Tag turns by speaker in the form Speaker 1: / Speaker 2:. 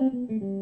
Speaker 1: Mm-hmm.